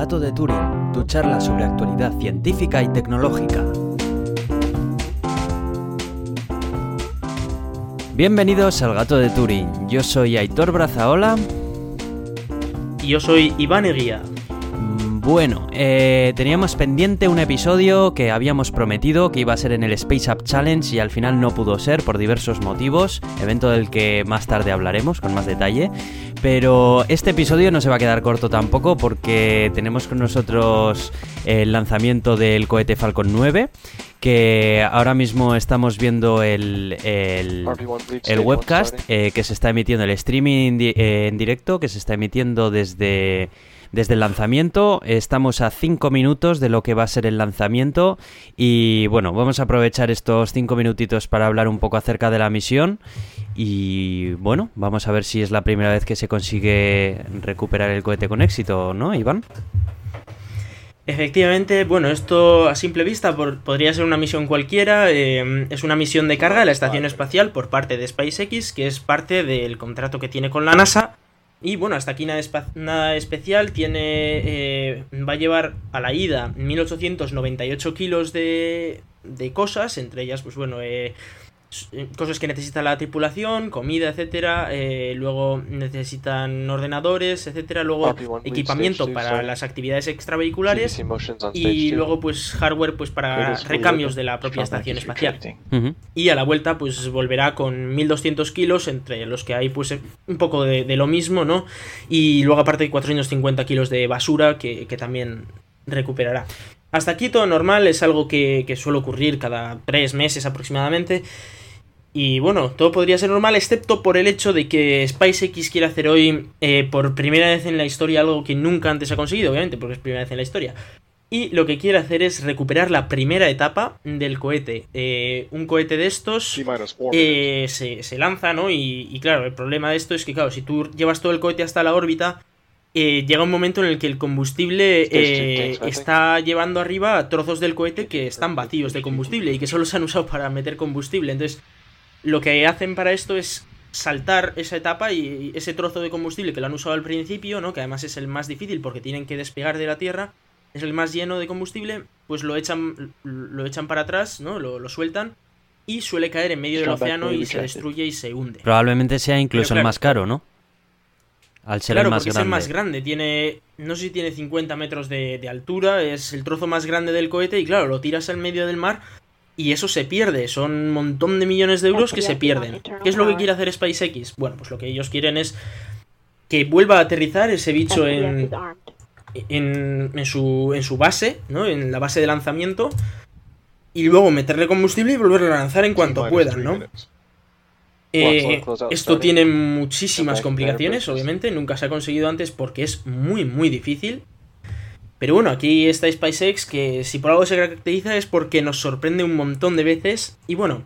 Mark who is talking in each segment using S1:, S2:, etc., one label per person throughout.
S1: Gato de Turing, tu charla sobre actualidad científica y tecnológica. Bienvenidos al Gato de Turing. Yo soy Aitor Brazaola.
S2: Y yo soy Iván Eguía.
S1: Bueno, eh, teníamos pendiente un episodio que habíamos prometido que iba a ser en el Space Up Challenge y al final no pudo ser por diversos motivos, evento del que más tarde hablaremos con más detalle. Pero este episodio no se va a quedar corto tampoco porque tenemos con nosotros el lanzamiento del cohete Falcon 9 que ahora mismo estamos viendo el, el, webcast eh, que se está emitiendo, el streaming eh, en directo que se está emitiendo desde desde el lanzamiento. Estamos a 5 minutos de lo que va a ser el lanzamiento y bueno, vamos a aprovechar estos 5 minutitos para hablar un poco acerca de la misión y bueno, vamos a ver si es la primera vez que se consigue recuperar el cohete con éxito, ¿no, Iván?
S2: Efectivamente, bueno, esto a simple vista podría ser una misión cualquiera. Eh, es una misión de carga de la estación espacial por parte de SpaceX, que es parte del contrato que tiene con la NASA y bueno, hasta aquí nada, especial. Tiene. Eh, va a llevar a la ida 1898 kilos de, de cosas, entre ellas, pues bueno, eh, cosas que necesita la tripulación, comida, etcétera. Eh, luego necesitan ordenadores, etcétera. Luego equipamiento para las actividades extravehiculares y luego pues hardware pues para recambios de la propia estación espacial. Y a la vuelta pues volverá con 1200 kilos entre los que hay pues un poco de, lo mismo, ¿no? Y luego aparte hay 450 kilos de basura que, también recuperará. Hasta aquí todo normal, es algo que, que suele ocurrir cada tres meses aproximadamente. Y bueno, todo podría ser normal, excepto por el hecho de que SpaceX quiere hacer hoy eh, por primera vez en la historia algo que nunca antes ha conseguido, obviamente, porque es primera vez en la historia. Y lo que quiere hacer es recuperar la primera etapa del cohete. Eh, un cohete de estos eh, se, lanza, ¿no? Y, claro, el problema de esto es que, claro, si tú llevas todo el cohete hasta la órbita, llega un momento en el que el combustible está llevando arriba trozos del cohete que están vacíos de combustible y que solo se han usado para meter combustible. Entonces lo que hacen para esto es saltar esa etapa y ese trozo de combustible que lo han usado al principio, ¿no? Que además es el más difícil porque tienen que despegar de la Tierra, es el más lleno de combustible, pues lo echan, lo echan para atrás, ¿no? Lo, sueltan y suele caer en medio del océano y se destruye y se hunde.
S1: Probablemente sea incluso el más caro, ¿no?
S2: Al ser el más grande. es el más grande. Tiene, no sé si tiene 50 metros de, de altura, es el trozo más grande del cohete y claro, lo tiras al medio del mar y eso se pierde. Son un montón de millones de euros que se pierden. ¿Qué es lo que quiere hacer SpaceX? Bueno, pues lo que ellos quieren es que vuelva a aterrizar ese bicho en, en, su, en su base, ¿no? En la base de lanzamiento. Y luego meterle combustible y volverlo a lanzar en cuanto puedan, ¿no? Eh, esto tiene muchísimas complicaciones, obviamente, nunca se ha conseguido antes porque es muy, muy difícil. Pero bueno, aquí está SpaceX que si por algo se caracteriza es porque nos sorprende un montón de veces. Y bueno,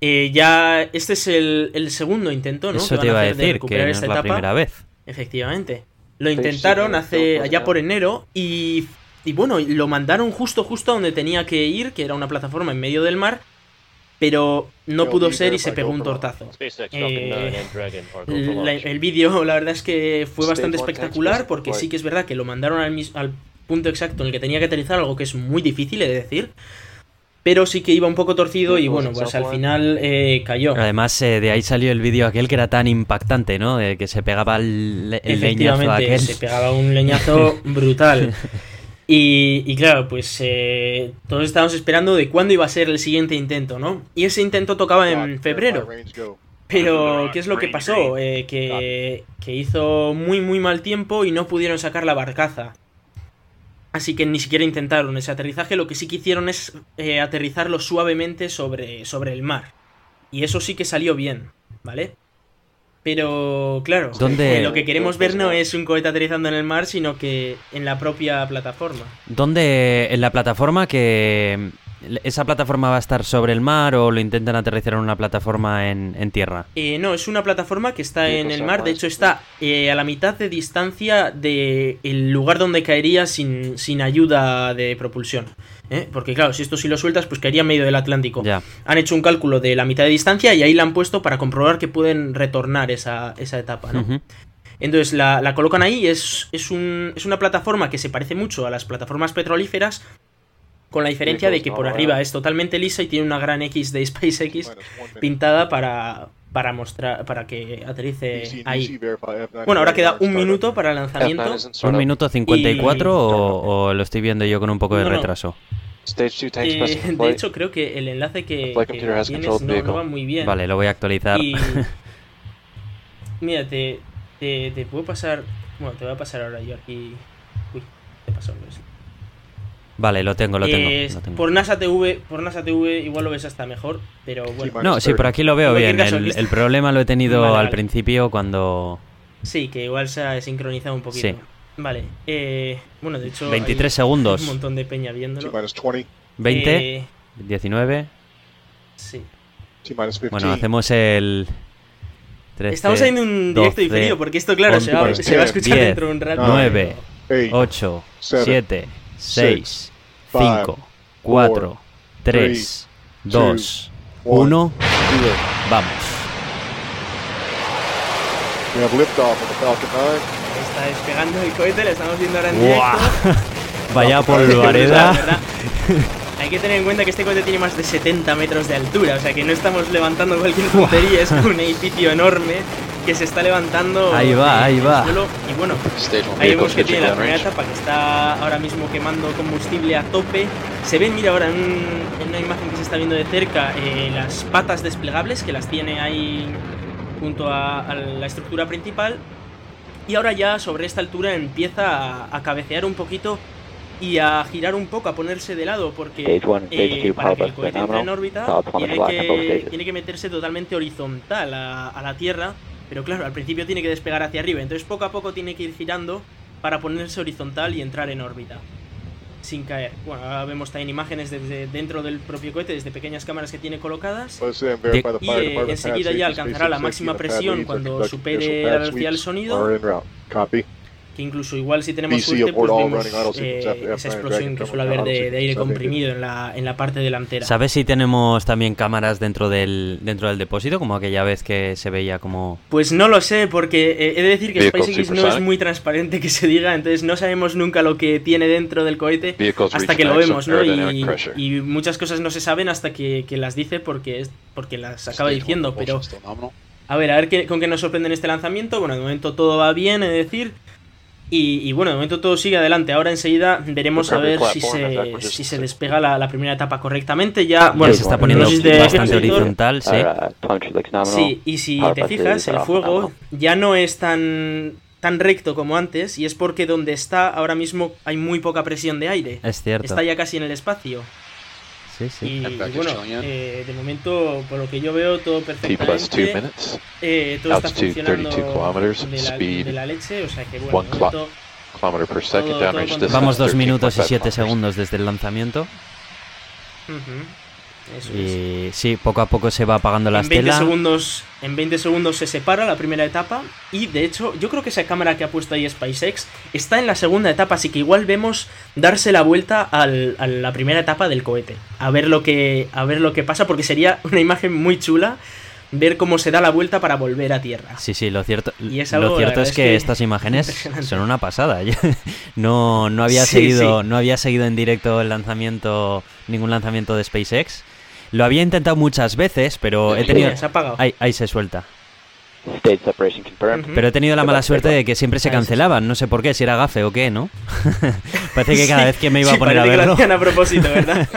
S2: eh, ya este es el, segundo intento, ¿no?
S1: Eso te iba a decir, que no es la primera vez.
S2: Efectivamente. Lo intentaron hace allá por enero y, y bueno, lo mandaron justo justo a donde tenía que ir, que era una plataforma en medio del mar pero no pudo ser y se pegó un tortazo. Eh, el vídeo, la verdad es que fue bastante espectacular porque sí que es verdad que lo mandaron al, al punto exacto en el que tenía que aterrizar, algo que es muy difícil de decir. Pero sí que iba un poco torcido y bueno, pues al final eh, cayó.
S1: Además, eh, de ahí salió el vídeo aquel que era tan impactante, ¿no? De que se pegaba el, leñazo aquel.
S2: se pegaba un leñazo brutal. Y, claro, pues eh, todos estábamos esperando de cuándo iba a ser el siguiente intento, ¿no? Y ese intento tocaba en febrero. Pero, ¿qué es lo que pasó? que, que hizo muy, muy mal tiempo y no pudieron sacar la barcaza. Así que ni siquiera intentaron ese aterrizaje, lo que sí que hicieron es eh, aterrizarlo suavemente sobre, sobre el mar. Y eso sí que salió bien, ¿vale? Pero claro,
S1: ¿Dónde...
S2: lo que queremos ver no es un cohete aterrizando en el mar, sino que en la propia plataforma.
S1: ¿Dónde en la plataforma que ¿Esa plataforma va a estar sobre el mar o lo intentan aterrizar en una plataforma en, tierra?
S2: Eh, no, es una plataforma que está en el mar. De hecho, está eh, a la mitad de distancia del lugar donde caería sin, sin ayuda de propulsión. ¿eh? Porque claro, si esto si lo sueltas, pues caería en medio del Atlántico.
S1: Ya.
S2: Han hecho un cálculo de la mitad de distancia y ahí la han puesto para comprobar que pueden retornar esa, etapa, ¿no? Entonces la, la colocan ahí, es, es, un, es una plataforma que se parece mucho a las plataformas petrolíferas, con la diferencia de que por arriba es totalmente lisa y tiene una gran X de SpaceX pintada para, para mostrar para que aterrice ahí. Bueno, ahora queda un minuto para el lanzamiento.
S1: ¿Un minuto 54 o, o, lo estoy viendo yo con un poco de retraso?
S2: Eh, de hecho, creo que el enlace que, que tienes no, no, va muy bien.
S1: Vale, lo voy a actualizar.
S2: Y... Mira, te, te, te, puedo pasar... Bueno, te voy a pasar ahora yo aquí... Uy, te pasó algo
S1: Vale, lo tengo, lo tengo,
S2: eh,
S1: lo tengo,
S2: Por NASA TV, por NASA TV igual lo ves hasta mejor, pero bueno.
S1: No, sí, por aquí lo veo bien.
S2: caso,
S1: el, el problema lo he tenido
S2: Vale,
S1: al
S2: vale.
S1: principio cuando...
S2: Sí, que igual se ha sincronizado un poquito.
S1: Sí.
S2: Vale, eh, bueno, de hecho...
S1: 23
S2: hay
S1: segundos.
S2: Un montón de peña viéndolo.
S3: T minus 20,
S1: 20,
S2: Eh,
S1: 19...
S2: sí.
S3: T minus 15.
S1: Bueno, hacemos el... 13,
S2: Estamos haciendo un directo
S1: 12,
S2: diferido porque esto, claro, se va,
S3: 11,
S2: se va a escuchar
S1: 10,
S2: dentro de un rato.
S1: 9,
S3: 8,
S1: 8,
S3: seven,
S1: 7, 6,
S3: five,
S1: 5, 4, 3, 2, 1...
S3: 0.
S1: Vamos.
S3: We have liftoff of the Falcon 9.
S2: Está despegando el cohete, lo estamos viendo ahora en directo.
S1: Vaya
S2: La
S1: polvareda.
S2: Hay que tener en cuenta que este cohete tiene más de 70 metros de altura, o sea que no estamos levantando cualquier tontería, es un edificio enorme que se está levantando.
S1: Ahí va,
S2: eh,
S1: ahí va.
S2: suelo. Y bueno, ahí vemos que tiene la primera etapa que está ahora mismo quemando combustible a tope. Se ven, mira ahora en, en una imagen que se está viendo de cerca, eh, las patas desplegables que las tiene ahí junto a, a la estructura principal. Y ahora ya sobre esta altura empieza a, a cabecear un poquito y a girar un poco, a ponerse de lado, porque eh, para que el cohete entre en órbita tiene que, tiene que meterse totalmente horizontal a, a la Tierra, pero claro, al principio tiene que despegar hacia arriba, entonces poco a poco tiene que ir girando para ponerse horizontal y entrar en órbita. Sin caer. Bueno, ahora vemos también imágenes desde dentro del propio cohete, desde pequeñas cámaras que tiene colocadas. Y eh, enseguida ya alcanzará la máxima presión cuando
S3: and
S2: supere la velocidad del sonido. Que incluso igual si tenemos suerte pues vemos eh, esa
S3: F9
S2: explosión que suele haber de, aire comprimido en la, en la parte delantera.
S1: ¿Sabes si tenemos también cámaras dentro del dentro del depósito? Como aquella vez que se veía como...
S2: Pues no lo sé, porque eh, he de decir que SpaceX no es muy transparente que se diga, entonces no sabemos nunca lo que tiene dentro del cohete hasta que lo vemos, ¿no? Y, y muchas cosas no se saben hasta que, que las dice porque, es, porque las acaba diciendo, pero
S4: still nominal.
S2: a ver, a ver qué, con qué nos sorprende en este lanzamiento. Bueno, de momento todo va bien, es decir. Y, y bueno, de momento todo sigue adelante. Ahora enseguida veremos a ver si se, si se despega la, la primera etapa correctamente. Ya, bueno,
S1: se está poniendo bastante horizontal, sí.
S2: Sí, y si te fijas,
S5: is
S2: el fuego ya no es tan, tan recto como antes, y es porque donde está ahora mismo hay muy poca presión de aire.
S1: Es cierto.
S2: Está ya casi en el espacio.
S1: Sí, sí.
S2: Y, bueno, eh, de momento, por lo que yo veo, todo
S4: T plus two
S2: perfectamente.
S4: minutes.
S2: Eh, todo está
S4: Altitude
S2: funcionando
S4: 32 kilometers,
S2: de la,
S4: speed
S2: de la leche, o sea que bueno, momento-. Todo- todo.
S1: Vamos dos
S4: 13.5
S1: minutos y siete
S4: kilometers.
S1: segundos desde el lanzamiento.
S2: Eso es.
S1: Y sí, poco a poco se va apagando la
S2: en 20
S1: estela.
S2: segundos en 20 segundos se separa la primera etapa y de hecho yo creo que esa cámara que ha puesto ahí SpaceX está en la segunda etapa así que igual vemos darse la vuelta al- a la primera etapa del cohete a ver lo que a ver lo que pasa porque sería una imagen muy chula ver cómo se da la vuelta para volver a tierra
S1: Sí, sí, lo cierto,
S2: Y es algo,
S1: lo cierto es que,
S2: que
S1: estas imágenes son una pasada. Yo no, no había
S2: Sí,
S1: seguido,
S2: sí.
S1: no había seguido en directo el lanzamiento, ningún lanzamiento de SpaceX. Lo había intentado muchas veces, pero he
S4: Sí,
S1: tenido.
S2: se ha apagado
S1: Ahí, ahí se suelta.
S5: Stage separation confirmed.
S2: Ujú.
S1: Pero he tenido la mala suerte de que siempre se
S2: sí.
S1: cancelaban. No sé por qué, si era gafe o qué, ¿no? Parece que cada
S2: Sí,
S1: vez que me iba
S2: sí,
S1: a poner a
S2: parece que lo
S1: verlo.
S2: a propósito verdad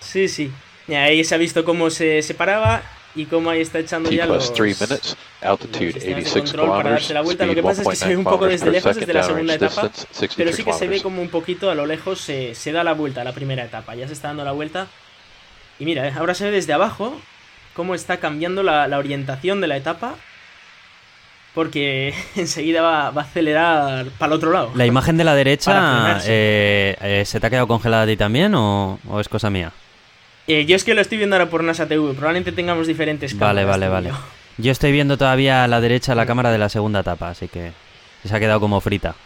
S2: sí sí y ahí se ha visto cómo se separaba y cómo ahí está echando
S4: T
S2: ya los
S4: 3 minutes. Altitude
S2: los sistemas de
S4: 86
S2: control para darse la vuelta. Lo que pasa es que se ve un
S4: 1.9
S2: poco desde lejos, desde la
S4: second.
S2: segunda etapa, pero
S4: 63
S2: sí que se ve como un poquito a lo lejos se, se da la vuelta a la primera etapa. Ya se está dando la vuelta. Y mira, eh, ahora se ve desde abajo cómo está cambiando la, la orientación de la etapa. Porque enseguida va, va a acelerar para el otro lado.
S1: La imagen de la derecha, eh, eh, ¿se te ha quedado congelada a ti también o, o es cosa mía?
S2: Eh, yo es que lo estoy viendo ahora por NASA TV. Probablemente tengamos diferentes
S1: Vale,
S2: cámaras,
S1: vale,
S2: y
S1: vale.
S2: yo.
S1: Estoy viendo todavía a la derecha la cámara de la segunda etapa, así que se ha quedado como frita.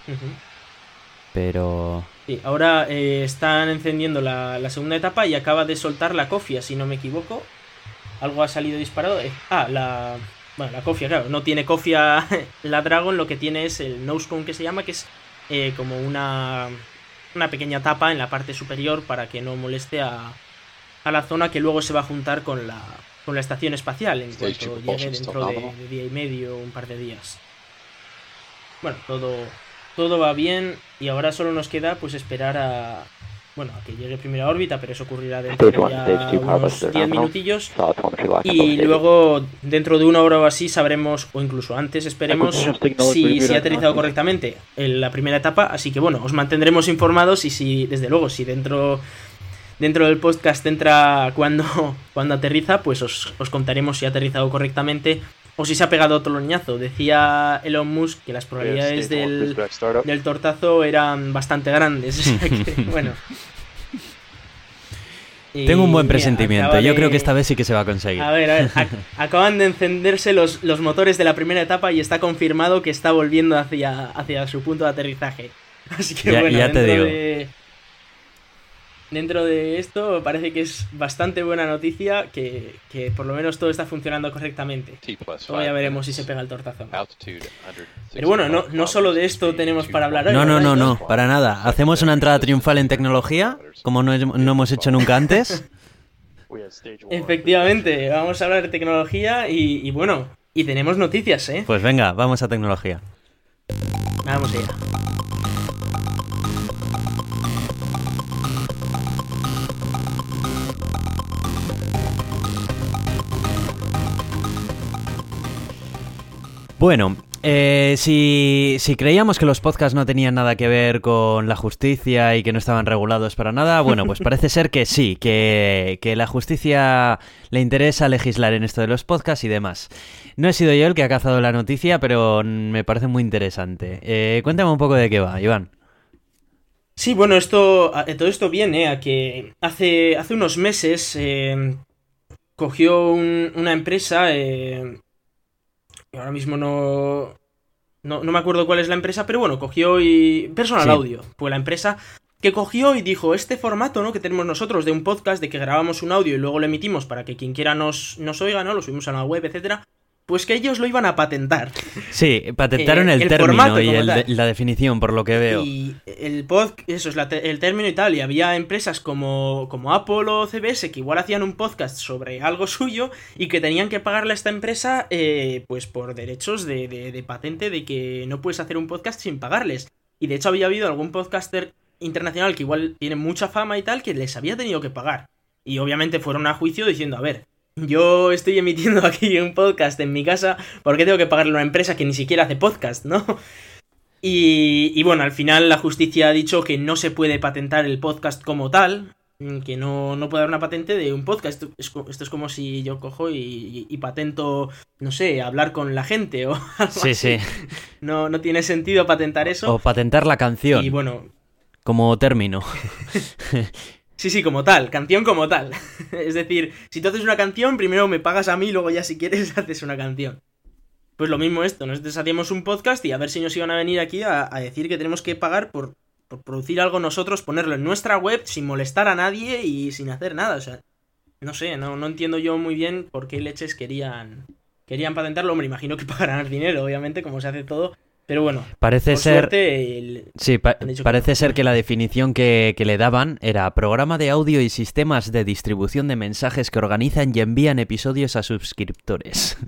S1: Pero
S2: Sí, ahora eh, están encendiendo la, la segunda etapa y acaba de soltar la cofia, si no me equivoco. Algo ha salido disparado. Eh, ah, la, Bueno, la cofia, claro, no tiene cofia la Dragon, lo que tiene es el nose cone que se llama, que es eh, como una, una pequeña tapa en la parte superior para que no moleste a, a la zona que luego se va a juntar con la, con la estación espacial en cuanto llegue dentro de, de día y medio, un par de días. Bueno, todo, todo va bien y ahora solo nos queda pues esperar a, bueno, a que llegue primera órbita, pero eso ocurrirá dentro de ya unos
S5: buster
S2: 10
S5: nominal.
S2: minutillos. Y luego, dentro de una hora o así, sabremos, o incluso antes, esperemos si, si ha aterrizado correctamente en la primera etapa. Así que bueno, os mantendremos informados y si, desde luego, si dentro, dentro del podcast entra cuando, cuando aterriza, pues os, os contaremos si ha aterrizado correctamente o si se ha pegado otro loñazo. Decía Elon Musk que las probabilidades
S3: one,
S2: del, del tortazo eran bastante grandes. o sea que, bueno.
S1: Tengo un buen presentimiento. Yo creo que esta vez sí que se va a conseguir.
S2: a ver, a ver, ac- acaban de encenderse los, los motores de la primera etapa y está confirmado que está volviendo hacia, hacia su punto de aterrizaje. Así que
S1: Ya-
S2: bueno,
S1: ya te digo.
S2: de. Dentro de esto parece que es bastante buena noticia que, que por lo menos todo está funcionando correctamente. Luego ya
S4: five
S2: veremos si se pega el tortazo.
S4: Altitude 165
S2: Pero bueno, no, no solo de esto tenemos para hablar hoy.
S1: No, no,
S2: ¿verdad,
S1: no, no, para nada. Hacemos una entrada triunfal en tecnología, como no, no hemos hecho nunca antes.
S2: Efectivamente, vamos a hablar de tecnología y, y bueno, y tenemos noticias, ¿eh?
S1: Pues venga, vamos a tecnología.
S2: Vamos allá.
S1: Bueno, eh, si, si creíamos que los podcasts no tenían nada que ver con la justicia y que no estaban regulados para nada, bueno, pues parece ser que sí, que, que la justicia le interesa legislar en esto de los podcasts y demás. No he sido yo el que ha cazado la noticia, pero me parece muy interesante. Eh, cuéntame un poco de qué va, Iván.
S2: Sí, bueno, esto, a- todo esto viene a que hace, hace unos meses eh, cogió un- una empresa, eh, ahora mismo no, no, no me acuerdo cuál es la empresa, pero bueno, cogió y... Personal
S1: Sí.
S2: Audio, fue la empresa que cogió y dijo, este formato, ¿no? Que tenemos nosotros de un podcast, de que grabamos un audio y luego lo emitimos para que quien quiera nos, nos oiga, ¿no? Lo subimos a la web, etcétera. Pues que ellos lo iban a patentar.
S1: Sí, patentaron
S2: Eh,
S1: el,
S2: el
S1: término y el la definición, por lo que veo.
S2: Y el pod, eso es la te- el término y tal, y había empresas como, como Apple o CBS que igual hacían un podcast sobre algo suyo y que tenían que pagarle a esta empresa eh, pues por derechos de, de- de patente de que no puedes hacer un podcast sin pagarles. Y de hecho había habido algún podcaster internacional que igual tiene mucha fama y tal que les había tenido que pagar. Y obviamente fueron a juicio diciendo, a ver, yo estoy emitiendo aquí un podcast en mi casa, ¿por qué tengo que pagarle a una empresa que ni siquiera hace podcast, no? Y, y bueno, al final la justicia ha dicho que no se puede patentar el podcast como tal, que no, no puede haber una patente de un podcast. Esto es, co- esto es como si yo cojo y, y- y patento, no sé, hablar con la gente o algo
S1: Sí,
S2: así.
S1: sí.
S2: No, no tiene sentido patentar eso.
S1: O patentar la canción
S2: y bueno,
S1: como término.
S2: Sí, sí, como tal, canción como tal. es decir, si tú haces una canción, primero me pagas a mí, luego ya si quieres haces una canción. Pues lo mismo esto, nosotros hacíamos un podcast y a ver si nos iban a venir aquí a, decir que tenemos que pagar por, por producir algo nosotros, ponerlo en nuestra web sin molestar a nadie y sin hacer nada. O sea, no sé, no, no entiendo yo muy bien por qué leches querían, querían patentarlo. Hombre, imagino que para ganar dinero, obviamente, como se hace todo. Pero bueno,
S1: Parece
S2: por
S1: ser...
S2: suerte, el-
S1: Sí, pa-
S2: que
S1: parece ser que la definición que, que le daban era programa de audio y sistemas de distribución de mensajes que organizan y envían episodios a suscriptores.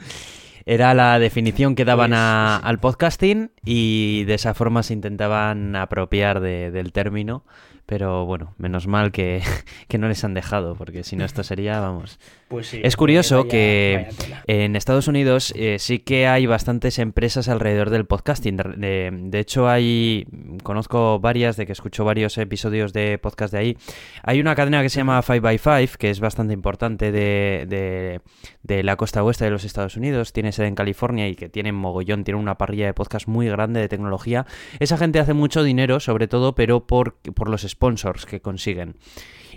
S1: Era la definición que daban
S2: Pues,
S1: a-
S2: sí.
S1: al podcasting y de esa forma se intentaban apropiar de- del término. Pero bueno, menos mal que, que no les han dejado, porque si no esto sería, vamos...
S2: pues sí,
S1: Es curioso
S2: vaya-
S1: que
S2: vaya
S1: en Estados Unidos eh, sí que hay bastantes empresas alrededor del podcasting. De, de- de hecho, hay conozco varias, de que escucho varios episodios de podcast de ahí. Hay una cadena que se llama 5x5, que es bastante importante de, de- de la costa oeste de los Estados Unidos. Tiene sede en California y que tiene mogollón, tiene una parrilla de podcast muy grande de tecnología. Esa gente hace mucho dinero, sobre todo, pero por, por los sponsors que consiguen.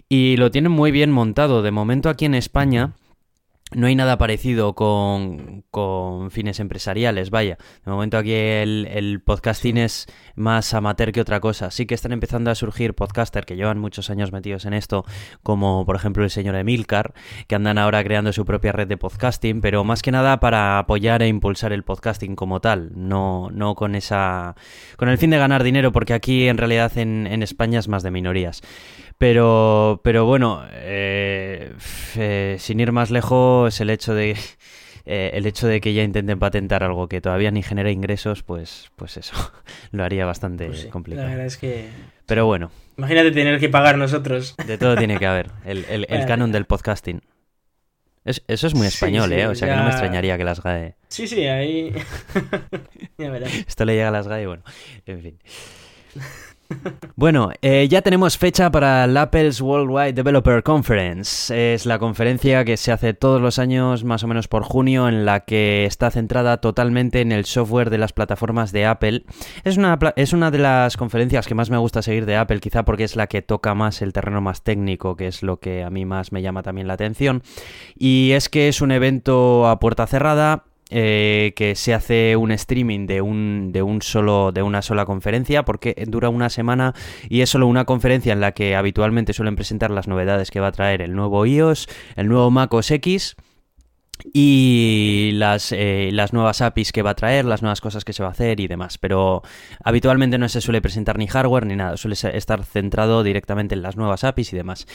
S1: Y lo tienen muy bien montado. De momento aquí en España no hay nada parecido con, con fines empresariales, vaya. De momento aquí el, el podcasting es más amateur que otra cosa. Sí que están empezando a surgir podcasters que llevan muchos años metidos en esto, como por ejemplo el señor Emilcar, que andan ahora creando su propia red de podcasting, pero más que nada para apoyar e impulsar el podcasting como tal, no, no con esa. con el fin de ganar dinero, porque aquí en realidad en, en España es más de minorías. Pero, pero bueno, eh, eh, sin ir más lejos, el hecho de eh, el hecho de que ya intenten patentar algo que todavía ni genera ingresos, pues, pues eso lo haría bastante
S2: Pues sí,
S1: complicado.
S2: La verdad es que.
S1: Pero bueno,
S2: Imagínate tener que pagar nosotros.
S1: de todo tiene que haber. El, el- el canon del podcasting. Es- eso es muy español,
S2: sí,
S1: ¿eh? O sea que no me extrañaría que las GAE.
S2: Sí, sí, ahí. ya verás.
S1: Esto le llega a las GAE, bueno, en fin. Bueno, eh, ya tenemos fecha para la Apple's Worldwide Developer Conference. Es la conferencia que se hace todos los años, más o menos por junio, en la que está centrada totalmente en el software de las plataformas de Apple. Es una, es una de las conferencias que más me gusta seguir de Apple, quizá porque es la que toca más el terreno más técnico, que es lo que a mí más me llama también la atención. Y es que es un evento a puerta cerrada, eh, que se hace un streaming de un, de un solo de una sola conferencia porque dura una semana y es solo una conferencia en la que habitualmente suelen presentar las novedades que va a traer el nuevo iOS, el nuevo Mac OS X y las, eh, las nuevas APIs que va a traer, las nuevas cosas que se va a hacer y demás. Pero habitualmente no se suele presentar ni hardware ni nada, suele estar centrado directamente en las nuevas APIs y demás.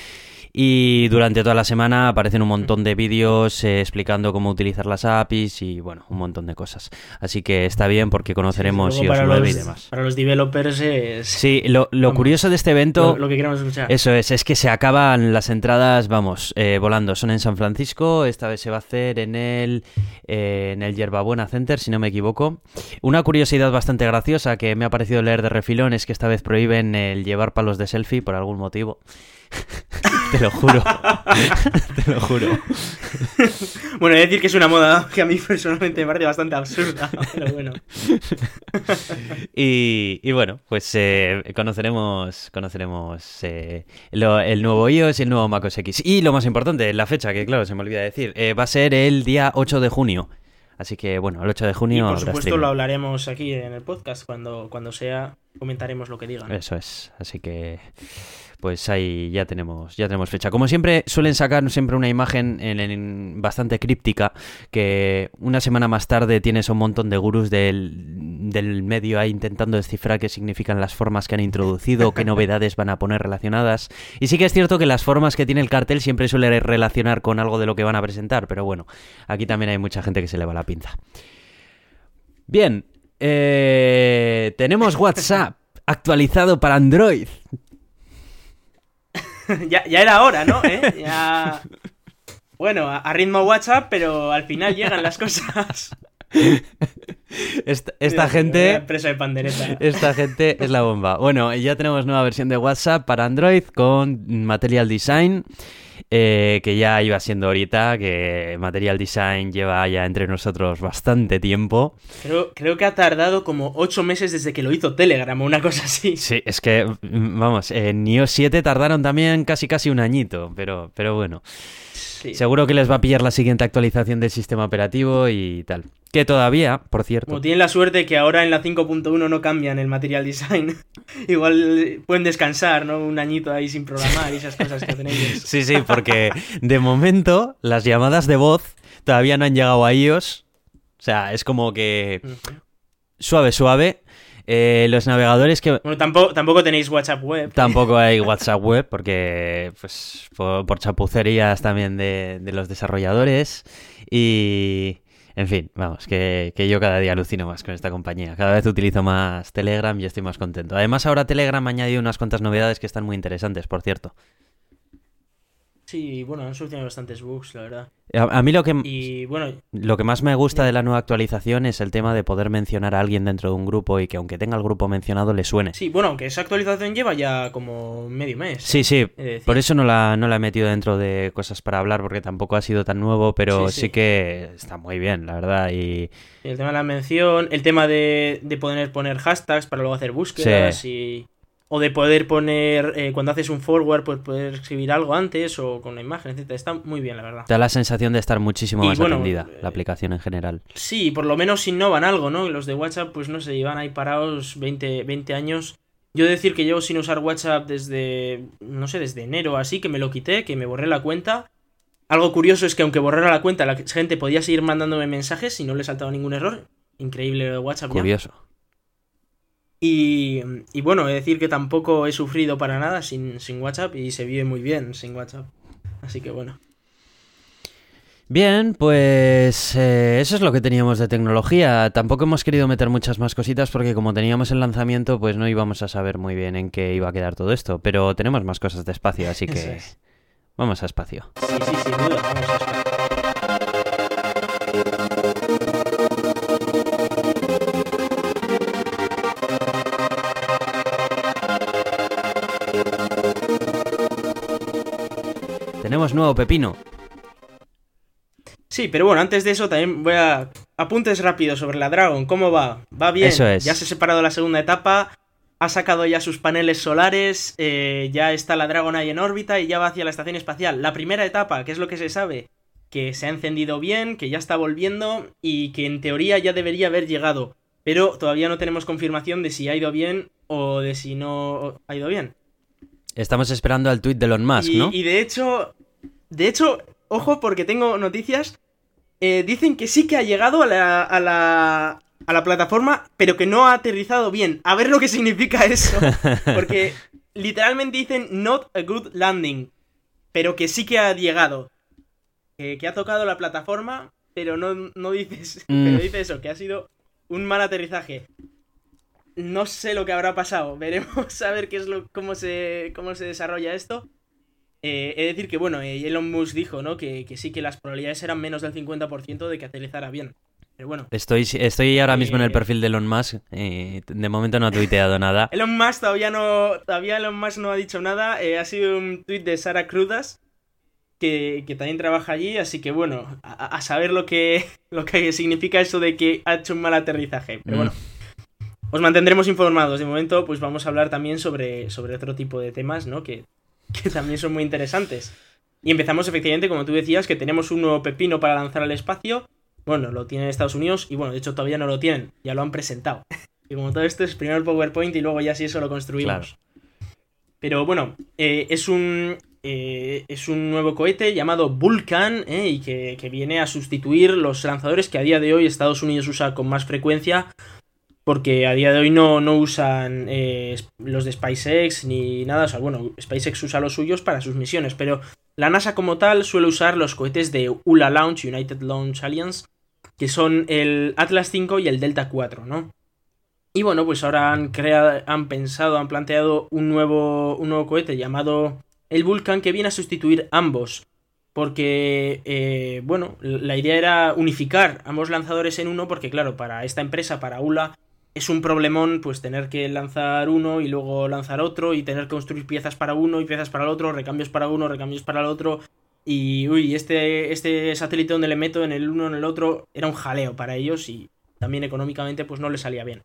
S1: Y durante toda la semana aparecen un montón de vídeos eh, explicando cómo utilizar las APIs y bueno, un montón de cosas. Así que está bien porque conoceremos iOS
S2: para
S1: 9 y demás.
S2: para los developers es
S1: Sí, lo, lo
S2: Vamos,
S1: curioso de este evento...
S2: lo, lo que queremos escuchar.
S1: Eso es, es que se acaban las entradas, vamos, eh, volando. Son en San Francisco, esta vez se va a hacer en el, eh, en el Yerbabuena Center, si no me equivoco. Una curiosidad bastante graciosa que me ha parecido leer de refilón es que esta vez prohíben el llevar palos de selfie por algún motivo. Te lo juro. Te lo juro.
S2: Bueno, he de decir que es una moda que a mí personalmente me parece bastante absurda, pero bueno.
S1: Y, y bueno, pues eh, conoceremos, conoceremos eh, lo- el nuevo iOS y el nuevo macOS X. Y lo más importante, la fecha, que claro, se me olvida decir, eh, va a ser el día 8 de junio. Así que bueno, el 8 de
S2: Y
S1: junio
S2: por supuesto
S1: streaming.
S2: lo hablaremos aquí en el podcast cuando, cuando sea, comentaremos lo que digan.
S1: Eso es, así que pues ahí ya tenemos, ya tenemos fecha. Como siempre, suelen sacar siempre una imagen en, en- bastante críptica, que una semana más tarde tienes un montón de gurús del, del medio ahí intentando descifrar qué significan las formas que han introducido, qué novedades van a poner relacionadas. Y sí que es cierto que las formas que tiene el cartel siempre suele relacionar con algo de lo que van a presentar, pero bueno, aquí también hay mucha gente que se le va la pinza. Bien, eh, tenemos WhatsApp actualizado para Android.
S2: ya, ya era hora, ¿no? ¿Eh? Ya... Bueno, a, a ritmo WhatsApp, pero al final llegan las cosas.
S1: Esta, gente,
S2: empresa de pandereta.
S1: esta gente es la bomba. Bueno, ya tenemos nueva versión de WhatsApp para Android con Material Design, eh, que ya iba siendo ahorita, que Material Design lleva ya entre nosotros bastante tiempo.
S2: Creo, creo que ha tardado como ocho meses desde que lo hizo Telegram o una cosa así.
S1: Sí, es que, mm, vamos, en iOS 7 tardaron también casi casi un añito, pero, pero bueno.
S2: Sí.
S1: Seguro que les va a pillar la siguiente actualización del sistema operativo y tal. Que todavía, por cierto.
S2: Como tienen la suerte que ahora en la 5.1 no cambian el material design. Igual pueden descansar, ¿no? Un añito ahí sin programar y esas cosas que ellos.
S1: Sí, sí, porque de momento las llamadas de voz todavía no han llegado a iOS. O sea, es como que suave, suave. Eh, los navegadores que...
S2: Bueno, tampoco, tampoco tenéis WhatsApp web.
S1: Tampoco hay WhatsApp web porque, pues, por, por chapucerías también de, de los desarrolladores. Y, en fin, vamos, que, que yo cada día alucino más con esta compañía. Cada vez utilizo más Telegram y estoy más contento. Además, ahora Telegram ha añadido unas cuantas novedades que están muy interesantes, por cierto.
S2: Sí, bueno, han solucionado bastantes bugs, la verdad.
S1: A, a mí lo que,
S2: Y bueno,
S1: lo que más me gusta de la nueva actualización es el tema de poder mencionar a alguien dentro de un grupo y que aunque tenga el grupo mencionado le suene.
S2: sí, bueno, aunque esa actualización lleva ya como medio mes.
S1: Sí, sí,
S2: de decir.
S1: por eso no la, no la he metido dentro de cosas para hablar porque tampoco ha sido tan nuevo, pero
S2: Sí,
S1: sí,
S2: sí.
S1: que está muy bien, la verdad. Y
S2: El tema de la mención, el tema de, de poder poner hashtags para luego hacer búsquedas y... o de poder poner, eh, cuando haces un forward, pues poder escribir algo antes o con la imagen, etcétera. Está muy bien, la verdad.
S1: Te da la sensación de estar muchísimo
S2: Y
S1: más
S2: bueno,
S1: atendida,
S2: eh,
S1: la aplicación en general.
S2: Sí, por lo menos innovan algo, ¿no? Los de WhatsApp, pues no sé, llevan ahí parados 20, 20 años. Yo decir que llevo sin usar WhatsApp desde, no sé, desde enero así, que me lo quité, que me borré la cuenta. Algo curioso es que aunque borrara la cuenta, la gente podía seguir mandándome mensajes y no le saltaba ningún error. Increíble lo de WhatsApp. ya. Y, y bueno, he de decir que tampoco he sufrido para nada sin, sin WhatsApp y se vive muy bien sin WhatsApp. Así que bueno.
S1: Bien, pues eh, eso es lo que teníamos de tecnología. Tampoco hemos querido meter muchas más cositas porque como teníamos el lanzamiento, pues no íbamos a saber muy bien en qué iba a quedar todo esto. Pero tenemos más cosas de espacio, así que
S2: es.
S1: vamos a espacio.
S2: Sí, sí, sin duda. Vamos a esperar.
S1: Tenemos nuevo pepino.
S2: Sí, pero bueno, antes de eso también voy a... Apuntes rápidos sobre la Dragon, ¿cómo va? Va bien.
S1: Eso es.
S2: Ya se ha separado la segunda etapa, ha sacado ya sus paneles solares, eh, ya está la Dragon ahí en órbita y ya va hacia la estación espacial. La primera etapa, que es lo que se sabe, que se ha encendido bien, que ya está volviendo y que en teoría ya debería haber llegado. Pero todavía no tenemos confirmación de si ha ido bien o de si no ha ido bien.
S1: Estamos esperando al tweet de Elon Musk,
S2: y,
S1: ¿no?
S2: y de hecho, de hecho, ojo porque tengo noticias. eh, dicen que sí que ha llegado a la, a la a la plataforma, pero que no ha aterrizado bien. A ver lo que significa eso. Porque literalmente dicen not a good landing. Pero que sí que ha llegado. Que, que ha tocado la plataforma, pero no, no dices.
S1: Mm.
S2: Pero dice eso, que ha sido un mal aterrizaje. No sé lo que habrá pasado. Veremos a ver qué es lo, cómo se. cómo se desarrolla esto. Eh, he de decir que, bueno, eh, Elon Musk dijo, ¿no? Que, que sí que las probabilidades eran menos del 50% de que aterrizara bien. Pero bueno.
S1: Estoy, estoy ahora mismo en el
S2: Eh,
S1: perfil de Elon Musk. eh, de momento no ha tuiteado nada.
S2: Elon Musk todavía no. Todavía Elon Musk no ha dicho nada. eh, ha sido un tweet de Sara Crudas. Que, que también trabaja allí. Así que bueno. A, a saber lo que. lo que significa eso de que ha hecho un mal aterrizaje. Pero
S1: Mm.
S2: bueno. Os mantendremos informados. De momento, pues vamos a hablar también sobre, sobre otro tipo de temas, ¿no? Que, que también son muy interesantes. Y empezamos efectivamente, como tú decías, que tenemos un nuevo pepino para lanzar al espacio. Bueno, lo tienen Estados Unidos y bueno, de hecho todavía no lo tienen, ya lo han presentado. Y como todo esto es primero el PowerPoint y luego ya si eso lo construimos. Pero bueno, eh, es un eh, es un nuevo cohete llamado Vulcan eh, y que, que viene a sustituir los lanzadores que a día de hoy Estados Unidos usa con más frecuencia porque a día de hoy no, no usan eh, los de SpaceX ni nada. O sea, bueno, SpaceX usa los suyos para sus misiones, pero la NASA como tal suele usar los cohetes de ULA Launch, United Launch Alliance, que son el Atlas 5 y el Delta 4, ¿no? Y bueno, pues ahora han creado, han pensado, han planteado un nuevo, un nuevo cohete llamado el Vulcan que viene a sustituir ambos. Porque, eh, bueno, la idea era unificar ambos lanzadores en uno, porque claro, para esta empresa, para ULA, es un problemón pues tener que lanzar uno y luego lanzar otro y tener que construir piezas para uno y piezas para el otro, recambios para uno, recambios para el otro. Y, uy, este, este satélite donde le meto en el uno en el otro era un jaleo para ellos y también económicamente pues no le salía bien.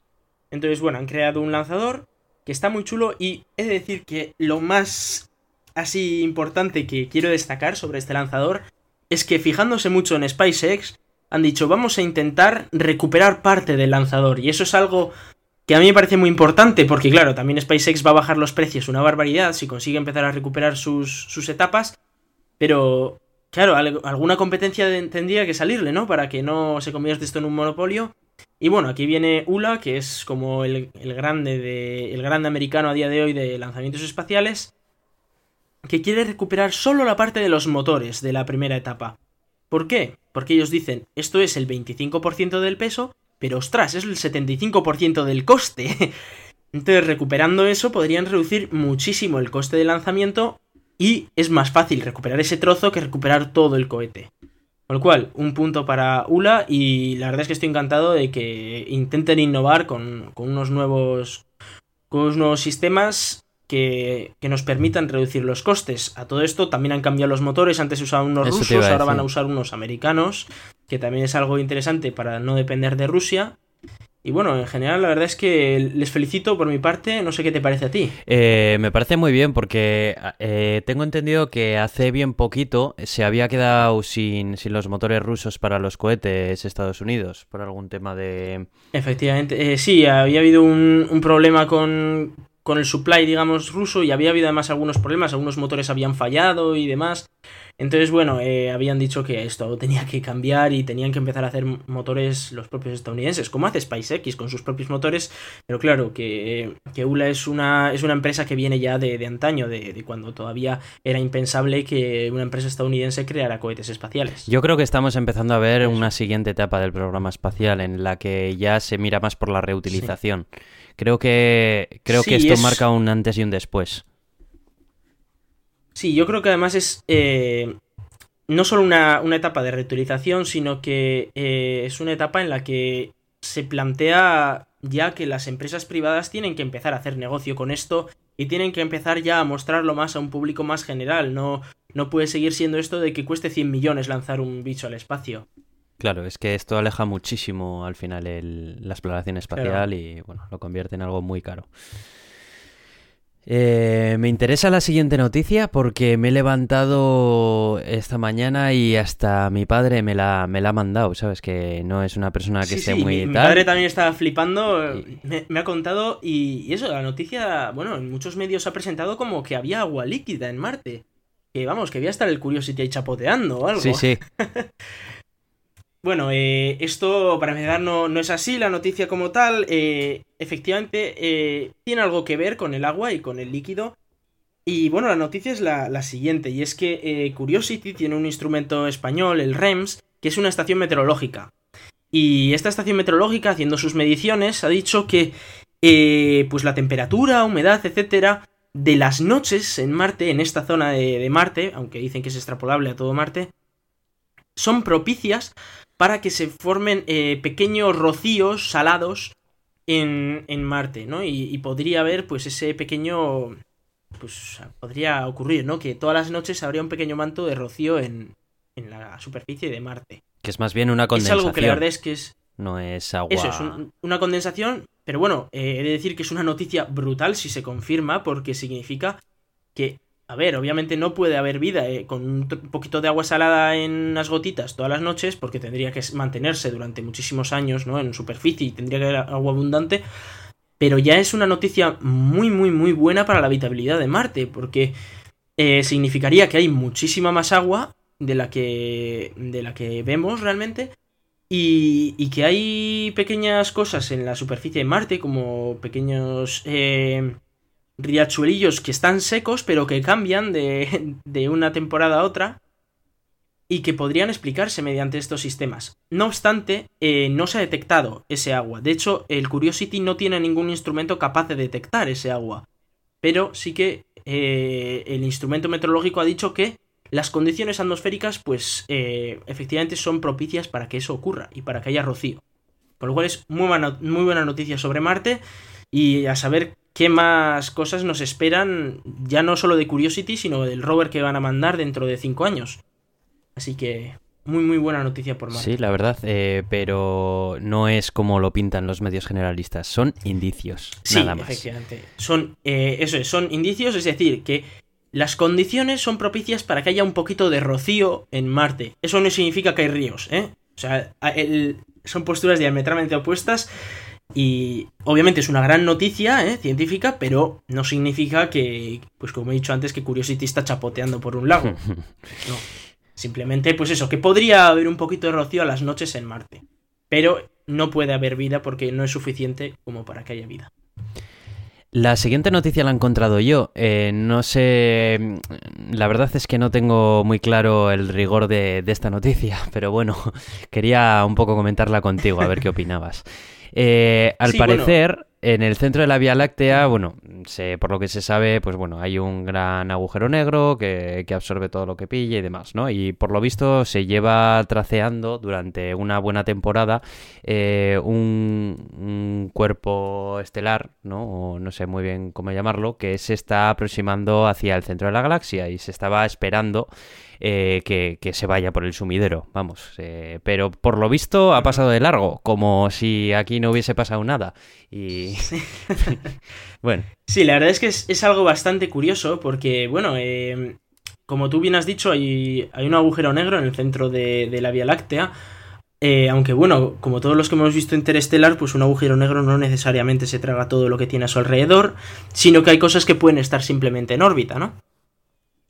S2: Entonces, bueno, han creado un lanzador que está muy chulo y he de decir que lo más así importante que quiero destacar sobre este lanzador es que fijándose mucho en SpaceX, han dicho vamos a intentar recuperar parte del lanzador y eso es algo que a mí me parece muy importante porque claro, también SpaceX va a bajar los precios una barbaridad si consigue empezar a recuperar sus, sus etapas, pero claro, al- alguna competencia tendría que salirle, ¿no? Para que no se convierta esto en un monopolio. Y bueno, aquí viene ULA, que es como el, el grande de, el grande americano a día de hoy de lanzamientos espaciales, que quiere recuperar solo la parte de los motores de la primera etapa. ¿Por qué? Porque ellos dicen, esto es el 25% del peso, pero ostras, es el 75% del coste. Entonces, recuperando eso, podrían reducir muchísimo el coste de lanzamiento y es más fácil recuperar ese trozo que recuperar todo el cohete. Con lo cual, un punto para ULA y la verdad es que estoy encantado de que intenten innovar con, con unos nuevos con unos nuevos sistemas que, que nos permitan reducir los costes. A todo esto también han cambiado los motores, antes usaban unos
S1: Eso
S2: rusos, ahora van a usar unos americanos, que también es algo interesante para no depender de Rusia. Y bueno, en general la verdad es que les felicito por mi parte, no sé qué te parece a ti.
S1: Eh, me parece muy bien porque eh, tengo entendido que hace bien poquito se había quedado sin, sin los motores rusos para los cohetes Estados Unidos por algún tema de...
S2: Efectivamente, eh, sí, había habido un, un problema con, con el supply, digamos, ruso y había habido además algunos problemas, algunos motores habían fallado y demás. Entonces, bueno, eh, habían dicho que esto tenía que cambiar y tenían que empezar a hacer motores los propios estadounidenses, como hace SpaceX con sus propios motores, pero claro, que, que ULA es una, es una empresa que viene ya de, de antaño, de, de, cuando todavía era impensable que una empresa estadounidense creara cohetes espaciales.
S1: Yo creo que estamos empezando a ver una siguiente etapa del programa espacial en la que ya se mira más por la reutilización. Sí. Creo que creo
S2: Sí,
S1: que esto
S2: es-
S1: marca un antes y un después.
S2: Sí, yo creo que además es eh, no solo una, una etapa de reutilización, sino que eh, es una etapa en la que se plantea ya que las empresas privadas tienen que empezar a hacer negocio con esto y tienen que empezar ya a mostrarlo más a un público más general. No, no puede seguir siendo esto de que cueste 100 millones lanzar un bicho al espacio.
S1: Claro, es que esto aleja muchísimo al final el- la exploración espacial
S2: Claro.
S1: y bueno, lo convierte en algo muy caro. Eh, me interesa la siguiente noticia porque me he levantado esta mañana y hasta mi padre me la, me la ha mandado, ¿sabes? Que no es una persona que
S2: Sí,
S1: esté
S2: sí,
S1: muy
S2: mi,
S1: tal.
S2: padre también estaba flipando,
S1: Y-
S2: me, me ha contado y, y eso, la noticia, bueno, en muchos medios se ha presentado como que había agua líquida en Marte. Que vamos, que había estar el Curiosity ahí chapoteando o algo.
S1: Sí, sí.
S2: Bueno, eh, esto para empezar no, no es así, la noticia como tal, eh, efectivamente eh, tiene algo que ver con el agua y con el líquido. Y bueno, la noticia es la, la siguiente, y es que eh, Curiosity tiene un instrumento español, el REMS, que es una estación meteorológica. Y esta estación meteorológica, haciendo sus mediciones, ha dicho que eh, pues la temperatura, humedad, etcétera, de las noches en Marte, en esta zona de, de Marte, aunque dicen que es extrapolable a todo Marte, son propicias para que se formen eh, pequeños rocíos salados en, en Marte, ¿no? Y, y podría haber, pues, ese pequeño. Pues podría ocurrir, ¿no? Que todas las noches habría un pequeño manto de rocío en, en la superficie de Marte.
S1: Que es más bien una
S2: Es
S1: condensación.
S2: algo que la verdad es que es.
S1: No es agua.
S2: Eso es un- una condensación, pero bueno, eh, he de decir que es una noticia brutal si se confirma, porque significa que, a ver, obviamente no puede haber vida eh, con un poquito de agua salada en unas gotitas todas las noches, porque tendría que mantenerse durante muchísimos años, ¿no? En superficie y tendría que haber agua abundante. Pero ya es una noticia muy, muy, muy buena para la habitabilidad de Marte, porque eh, significaría que hay muchísima más agua de la que, de la que vemos realmente. Y, y que hay pequeñas cosas en la superficie de Marte, como pequeños eh, riachuelillos que están secos, pero que cambian de, de una temporada a otra. Y que podrían explicarse mediante estos sistemas. No obstante, eh, no se ha detectado ese agua. De hecho, el Curiosity no tiene ningún instrumento capaz de detectar ese agua. Pero sí que eh, el instrumento meteorológico ha dicho que las condiciones atmosféricas, pues eh, efectivamente son propicias para que eso ocurra y para que haya rocío. Por lo cual es muy buena, muy buena noticia sobre Marte y a saber qué más cosas nos esperan, ya no solo de Curiosity, sino del rover que van a mandar dentro de 5 años. Así que muy muy buena noticia por Marte.
S1: Sí, la verdad, eh, pero no es como lo pintan los medios generalistas, son indicios,
S2: Sí,
S1: nada más.
S2: efectivamente. Son, eh, eso es, son indicios, es decir, que las condiciones son propicias para que haya un poquito de rocío en Marte. Eso no significa que hay ríos, ¿eh? O sea, el- son posturas diametralmente opuestas y obviamente es una gran noticia ¿eh? científica, pero no significa que, pues como he dicho antes, que Curiosity está chapoteando por un lago. No. Simplemente, pues eso, que podría haber un poquito de rocío a las noches en Marte. Pero no puede haber vida porque no es suficiente como para que haya vida.
S1: La siguiente noticia la he encontrado yo. Eh, no sé. La verdad es que no tengo muy claro el rigor de, de esta noticia, pero bueno, quería un poco comentarla contigo, a ver qué opinabas. Eh, al
S2: Sí, bueno.
S1: parecer, en el centro de la Vía Láctea, bueno, se, por lo que se sabe, pues bueno, hay un gran agujero negro que, que, absorbe todo lo que pilla y demás, ¿no? Y por lo visto se lleva traceando durante una buena temporada eh, un, un, cuerpo estelar, ¿no? O no sé muy bien cómo llamarlo, que se está aproximando hacia el centro de la galaxia y se estaba esperando eh, que, que, se vaya por el sumidero, vamos. Eh, pero por lo visto ha pasado de largo, como si aquí no hubiese pasado nada. Y bueno.
S2: Sí, la verdad es que es, es algo bastante curioso porque, bueno, eh, como tú bien has dicho, hay, hay, un agujero negro en el centro de, de la Vía Láctea. Eh, aunque bueno, como todos los que hemos visto Interestelar, pues un agujero negro no necesariamente se traga todo lo que tiene a su alrededor, sino que hay cosas que pueden estar simplemente en órbita, ¿no?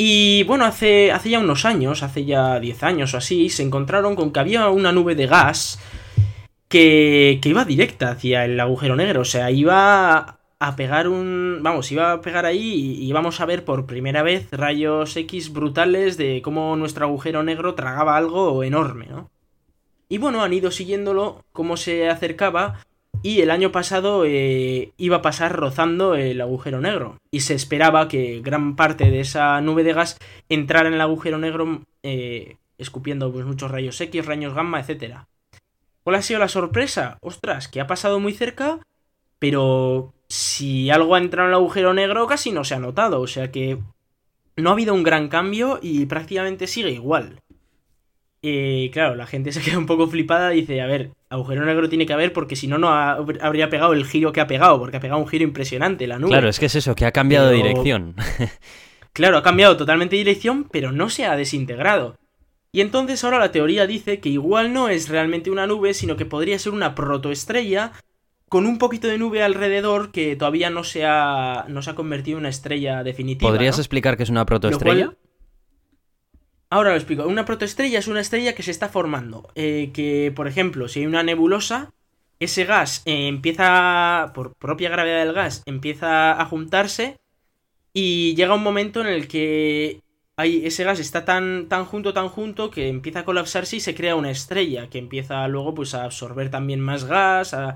S2: Y bueno, hace, hace ya unos años, hace ya 10 años o así, se encontraron con que había una nube de gas que, que iba directa hacia el agujero negro, o sea, iba a pegar un... Vamos, iba a pegar ahí y íbamos a ver por primera vez rayos X brutales de cómo nuestro agujero negro tragaba algo enorme, ¿no? Y bueno, han ido siguiéndolo, cómo se acercaba, y el año pasado eh, iba a pasar rozando el agujero negro. Y se esperaba que gran parte de esa nube de gas entrara en el agujero negro eh, escupiendo pues, muchos rayos X, rayos gamma, etc. ¿Cuál ha sido la sorpresa? Ostras, que ha pasado muy cerca, pero si algo ha entrado en el agujero negro casi no se ha notado. O sea que no ha habido un gran cambio y prácticamente sigue igual. Y claro, la gente se queda un poco flipada y dice, a ver, agujero negro tiene que haber porque si no, no ha, habría pegado el giro que ha pegado, porque ha pegado un giro impresionante la nube.
S1: Claro, es que es eso, que ha cambiado pero... de dirección.
S2: claro, ha cambiado totalmente de dirección, pero no se ha desintegrado. Y entonces ahora la teoría dice que igual no es realmente una nube, sino que podría ser una protoestrella con un poquito de nube alrededor que todavía no se ha, no se ha convertido en una estrella definitiva.
S1: ¿Podrías
S2: ¿no?
S1: explicar qué es una protoestrella?
S2: Ahora lo explico. Una protoestrella es una estrella que se está formando. Eh, que, por ejemplo, si hay una nebulosa, ese gas eh, empieza, por propia gravedad del gas, empieza a juntarse y llega un momento en el que hay, ese gas está tan, tan junto, tan junto, que empieza a colapsarse y se crea una estrella que empieza luego pues, a absorber también más gas, a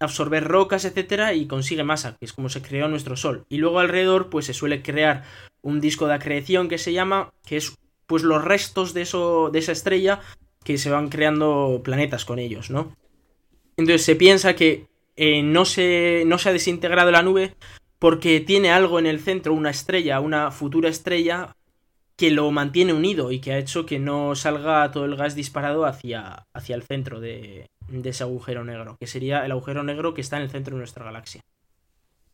S2: absorber rocas, etcétera, y consigue masa, que es como se creó nuestro Sol. Y luego alrededor, pues se suele crear un disco de acreción que se llama, que es pues los restos de, eso, de esa estrella que se van creando planetas con ellos, ¿no? Entonces se piensa que eh, no, se, no se ha desintegrado la nube porque tiene algo en el centro, una estrella, una futura estrella que lo mantiene unido y que ha hecho que no salga todo el gas disparado hacia, hacia el centro de, de ese agujero negro, que sería el agujero negro que está en el centro de nuestra galaxia.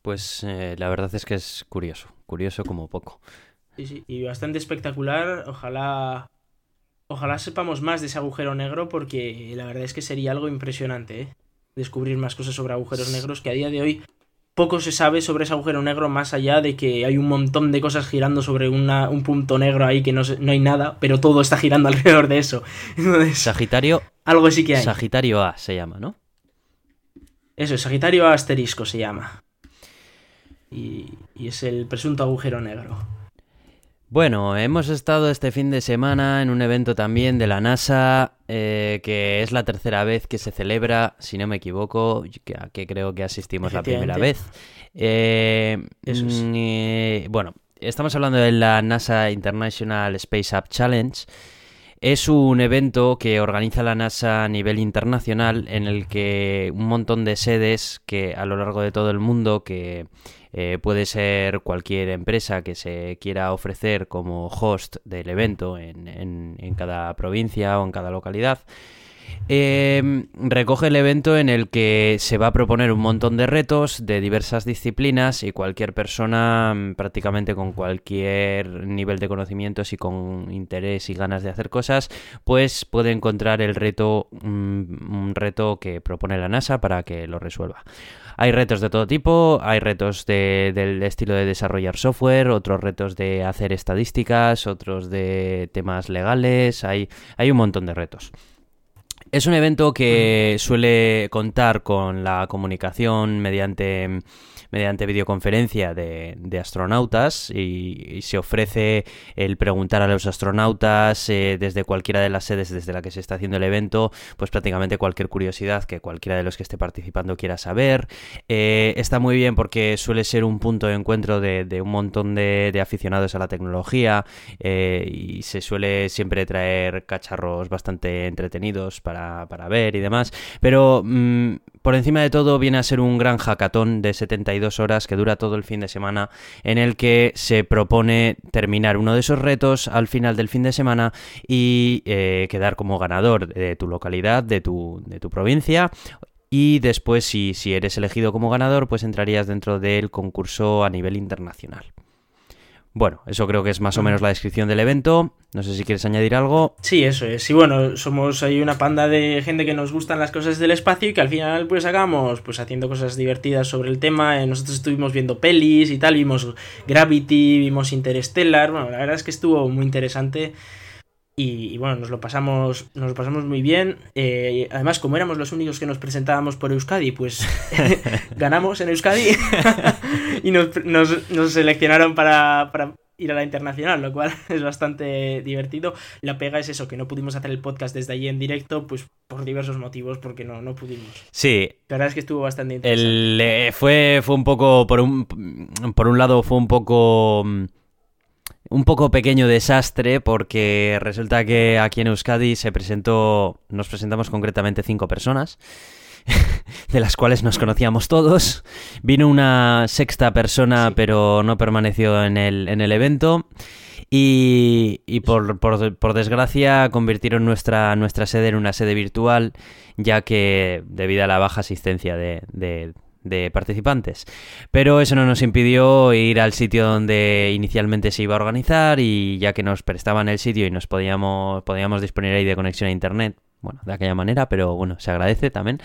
S1: Pues eh, la verdad es que es curioso, curioso como poco.
S2: Sí, sí, y bastante espectacular. Ojalá. Ojalá sepamos más de ese agujero negro porque la verdad es que sería algo impresionante, ¿eh? Descubrir más cosas sobre agujeros negros que a día de hoy poco se sabe sobre ese agujero negro más allá de que hay un montón de cosas girando sobre una, un punto negro ahí que no, no, hay nada, pero todo está girando alrededor de eso.
S1: Entonces, Sagitario.
S2: Algo sí que hay.
S1: Sagitario A se llama, ¿no?
S2: Eso, Sagitario A asterisco se llama. Y, y es el presunto agujero negro.
S1: Bueno, hemos estado este fin de semana en un evento también de la NASA, eh, que es la tercera vez que se celebra, si no me equivoco, que, que creo que asistimos la primera vez. Eh,
S2: Eso es.
S1: eh, bueno, estamos hablando de la NASA International Space Up Challenge. Es un evento que organiza la NASA a nivel internacional en el que un montón de sedes que a lo largo de todo el mundo que eh, puede ser cualquier empresa que se quiera ofrecer como host del evento en, en, cada provincia o en cada localidad. Eh, recoge el evento en el que se va a proponer un montón de retos de diversas disciplinas y cualquier persona prácticamente con cualquier nivel de conocimientos y con interés y ganas de hacer cosas pues puede encontrar el reto un, un reto que propone la NASA para que lo resuelva. Hay retos de todo tipo, hay retos de, del estilo de desarrollar software, otros retos de hacer estadísticas, otros de temas legales, hay, hay un montón de retos. Es un evento que suele contar con la comunicación mediante, mediante videoconferencia de, astronautas y, se ofrece el preguntar a los astronautas eh, desde cualquiera de las sedes desde la que se está haciendo el evento, pues prácticamente cualquier curiosidad que cualquiera de los que esté participando quiera saber. Eh, está muy bien porque suele ser un punto de encuentro de, un montón de, de aficionados a la tecnología eh, y se suele siempre traer cacharros bastante entretenidos para, para ver y demás. Pero mm, por encima de todo viene a ser un gran hackathon de 72 horas que dura todo el fin de semana en el que se propone terminar uno de esos retos al final del fin de semana y eh, quedar como ganador de tu localidad, de tu, de tu provincia y después si, si eres elegido como ganador pues entrarías dentro del concurso a nivel internacional. Bueno, eso creo que es más o menos la descripción del evento. No sé si quieres añadir algo.
S2: Sí, eso es. Y bueno, somos ahí una panda de gente que nos gustan las cosas del espacio y que al final pues acabamos pues haciendo cosas divertidas sobre el tema. Eh, Nosotros estuvimos viendo pelis y tal, vimos Gravity, vimos Interstellar. Bueno, la verdad es que estuvo muy interesante. Y, y bueno, nos lo pasamos, nos lo pasamos muy bien. Eh, además, como éramos los únicos que nos presentábamos por Euskadi, pues ganamos en Euskadi y nos, nos- nos seleccionaron para, para ir a la internacional, lo cual es bastante divertido. La pega es eso, que no pudimos hacer el podcast desde allí en directo, pues por diversos motivos, porque no, no pudimos.
S1: Sí,
S2: La verdad es que estuvo bastante interesante.
S1: El, eh, fue, fue un poco, por un, por un lado fue un poco, mm, un poco pequeño desastre porque resulta que aquí en Euskadi se presentó, nos presentamos concretamente cinco personas, de las cuales nos conocíamos todos. Vino una sexta persona,
S2: Sí.
S1: pero no permaneció en el, en el evento. Y, y por, por- por desgracia convirtieron nuestra, nuestra sede en una sede virtual, ya que debido a la baja asistencia de, de- de participantes. Pero eso no nos impidió ir al sitio donde inicialmente se iba a organizar y ya que nos prestaban el sitio y nos podíamos, podíamos disponer ahí de conexión a internet, bueno, de aquella manera, pero bueno, se agradece también.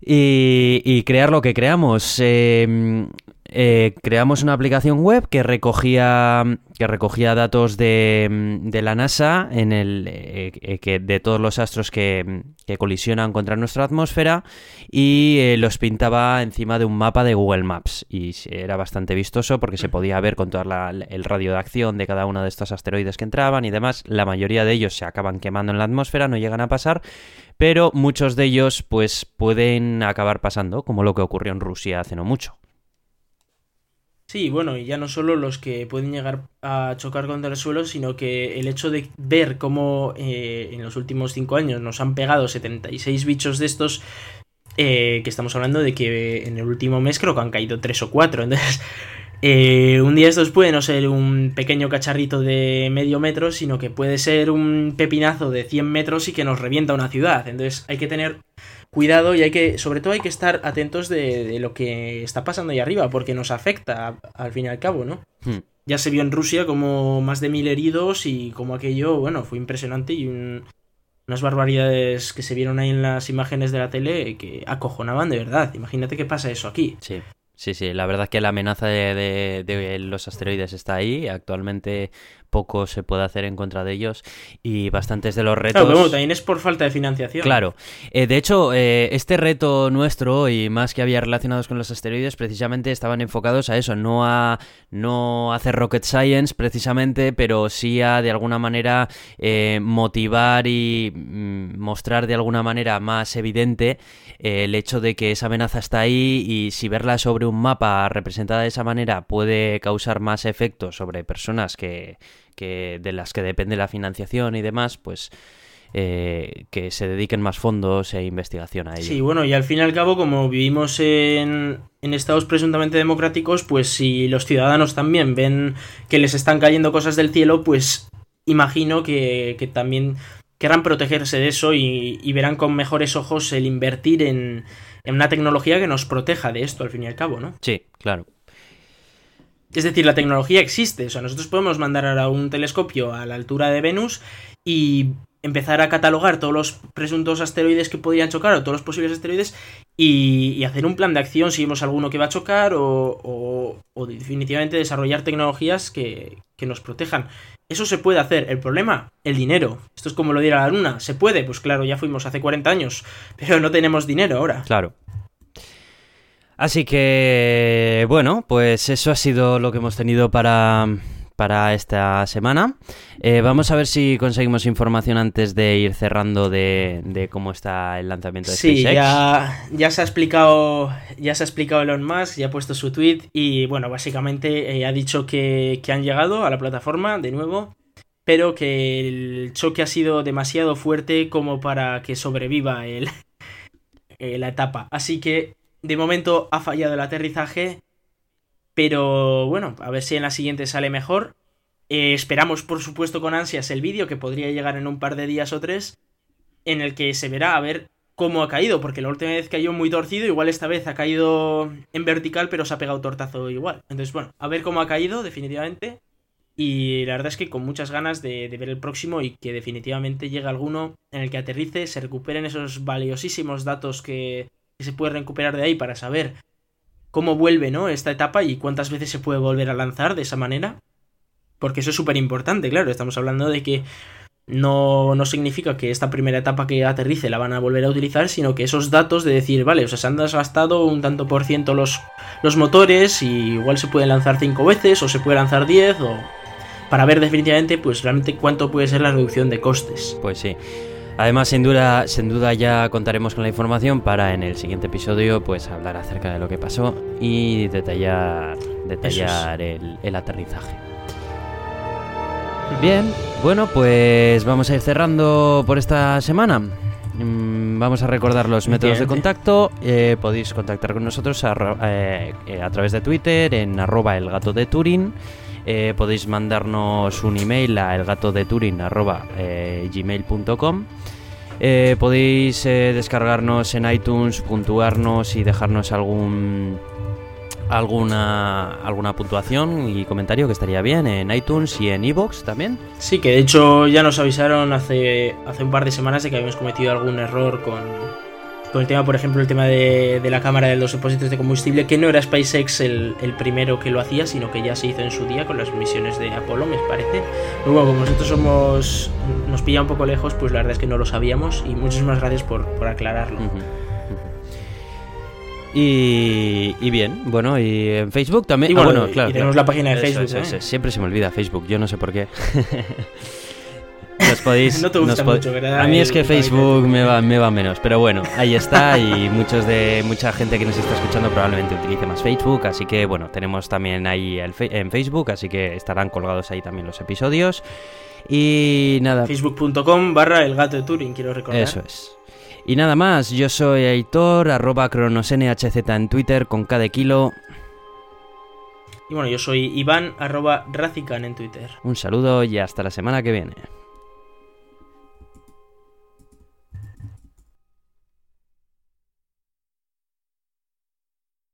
S1: Y, y crear lo que creamos. Eh, eh, creamos una aplicación web que recogía, que recogía datos de, de la NASA en el, eh, eh, que, de todos los astros que, que colisionan contra nuestra atmósfera y eh, los pintaba encima de un mapa de Google Maps. Y era bastante vistoso porque se podía ver con todo el radio de acción de cada uno de estos asteroides que entraban y demás. La mayoría de ellos se acaban quemando en la atmósfera, no llegan a pasar, pero muchos de ellos pues pueden acabar pasando, como lo que ocurrió en Rusia hace no mucho.
S2: Sí, bueno, y ya no solo los que pueden llegar a chocar contra el suelo, sino que el hecho de ver cómo eh, en los últimos cinco años nos han pegado 76 bichos de estos, eh, que estamos hablando de que en el último mes creo que han caído tres o cuatro. Entonces, eh, un día estos puede no ser un pequeño cacharrito de medio metro, sino que puede ser un pepinazo de 100 metros y que nos revienta una ciudad. Entonces hay que tener cuidado y hay que, sobre todo hay que estar atentos de, de lo que está pasando ahí arriba, porque nos afecta al fin y al cabo, ¿no?
S1: Hmm.
S2: Ya se vio en Rusia como más de mil heridos y como aquello, bueno, fue impresionante y un- unas barbaridades que se vieron ahí en las imágenes de la tele que acojonaban de verdad. Imagínate qué pasa eso aquí.
S1: Sí, sí, sí. La verdad es que la amenaza de, de- de los asteroides está ahí. Actualmente poco se puede hacer en contra de ellos y bastantes de los retos.
S2: Claro, pero bueno, también es por falta de financiación.
S1: Claro. Eh, de hecho, eh, este reto nuestro y más que había relacionados con los asteroides, precisamente estaban enfocados a eso, no a no hacer rocket science precisamente, pero sí a de alguna manera eh, motivar y mm, mostrar de alguna manera más evidente el hecho de que esa amenaza está ahí y si verla sobre un mapa representada de esa manera puede causar más efecto sobre personas que, que de las que depende la financiación y demás, pues eh, que se dediquen más fondos e investigación a ello.
S2: Sí, bueno, y al fin y al cabo, como vivimos en, en estados presuntamente democráticos, pues si los ciudadanos también ven que les están cayendo cosas del cielo, pues imagino que, que también querrán protegerse de eso y, y verán con mejores ojos el invertir en, en una tecnología que nos proteja de esto, al fin y al cabo, ¿no?
S1: Sí, claro.
S2: Es decir, la tecnología existe. O sea, nosotros podemos mandar ahora un telescopio a la altura de Venus y empezar a catalogar todos los presuntos asteroides que podrían chocar o todos los posibles asteroides y, hacer un plan de acción si vemos alguno que va a chocar o, o- o definitivamente desarrollar tecnologías que, que nos protejan. Eso se puede hacer. El problema, el dinero. Esto es como lo diera la luna. ¿Se puede? Pues claro, ya fuimos hace 40 años, pero no tenemos dinero ahora.
S1: Claro. Así que, bueno, pues eso ha sido lo que hemos tenido para, para esta semana. Eh, vamos a ver si conseguimos información antes de ir cerrando de, de cómo está el lanzamiento de
S2: Sí,
S1: SpaceX.
S2: ya, ya se ha explicado. Ya se ha explicado Elon Musk, ya ha puesto su tweet. Y bueno, básicamente eh, ha dicho que, que han llegado a la plataforma de nuevo. Pero que el choque ha sido demasiado fuerte como para que sobreviva el, eh, la etapa. Así que de momento ha fallado el aterrizaje. Pero bueno, a ver si en la siguiente sale mejor. Eh, esperamos, por supuesto, con ansias el vídeo que podría llegar en un par de días o tres. En el que se verá a ver cómo ha caído. Porque la última vez cayó muy torcido. Igual esta vez ha caído en vertical, pero se ha pegado tortazo igual. Entonces, bueno, a ver cómo ha caído, definitivamente. Y la verdad es que con muchas ganas de, de ver el próximo y que definitivamente llegue alguno en el que aterrice, se recuperen esos valiosísimos datos que, que se puede recuperar de ahí para saber cómo vuelve, ¿no? Esta etapa y cuántas veces se puede volver a lanzar de esa manera. Porque eso es súper importante, claro. Estamos hablando de que no, no significa que esta primera etapa que aterrice la van a volver a utilizar, sino que esos datos de decir, vale, o sea, se han desgastado un tanto por ciento los, los motores y igual se pueden lanzar cinco veces o se puede lanzar 10 o para ver definitivamente pues realmente cuánto puede ser la reducción de costes.
S1: Pues sí. Además, sin duda, sin duda ya contaremos con la información para en el siguiente episodio pues hablar acerca de lo que pasó y detallar, detallar el, el aterrizaje. Bien, bueno, pues vamos a ir cerrando por esta semana. Mm, Vamos a recordar los métodos de contacto. Eh, podéis contactar con nosotros eh, eh, a través de Twitter en arroba el gato de Turing. Eh, podéis mandarnos un email a elgatodeturing arroba eh. Eh, podéis eh, descargarnos en iTunes, puntuarnos y dejarnos algún alguna alguna puntuación y comentario que estaría bien en iTunes y en iBox también.
S2: Sí, que de hecho ya nos avisaron hace, hace un par de semanas de que habíamos cometido algún error con, con el tema, por ejemplo, el tema de, de la cámara de los depósitos de combustible, que no era SpaceX el, el primero que lo hacía, sino que ya se hizo en su día con las misiones de Apolo, me parece. Pero bueno, como nosotros somos nos pilla un poco lejos, pues la verdad es que no lo sabíamos y muchísimas gracias por, por aclararlo.
S1: Y, y bien, bueno, y en Facebook también.
S2: Y
S1: ah,
S2: bueno,
S1: bueno,
S2: y
S1: claro.
S2: tenemos
S1: claro.
S2: la página de
S1: Eso
S2: Facebook,
S1: eso
S2: ¿eh?
S1: Siempre se me olvida Facebook, yo no sé por qué. Nos podéis,
S2: No te gusta
S1: nos
S2: mucho, ¿verdad?
S1: A mí es que Facebook me va, me va menos, pero bueno, ahí está y muchos de mucha gente que nos está escuchando probablemente utilice más Facebook, así que bueno, tenemos también ahí el fe- en Facebook, así que estarán colgados ahí también los episodios. Y nada,
S2: Facebook.com barra el gato de Turing, quiero recordar.
S1: eso es. Y nada más, yo soy Aitor, arroba cronosnhz en Twitter con cada kilo.
S2: Y bueno, yo soy Iván arroba Racican en Twitter.
S1: Un saludo y hasta la semana que viene.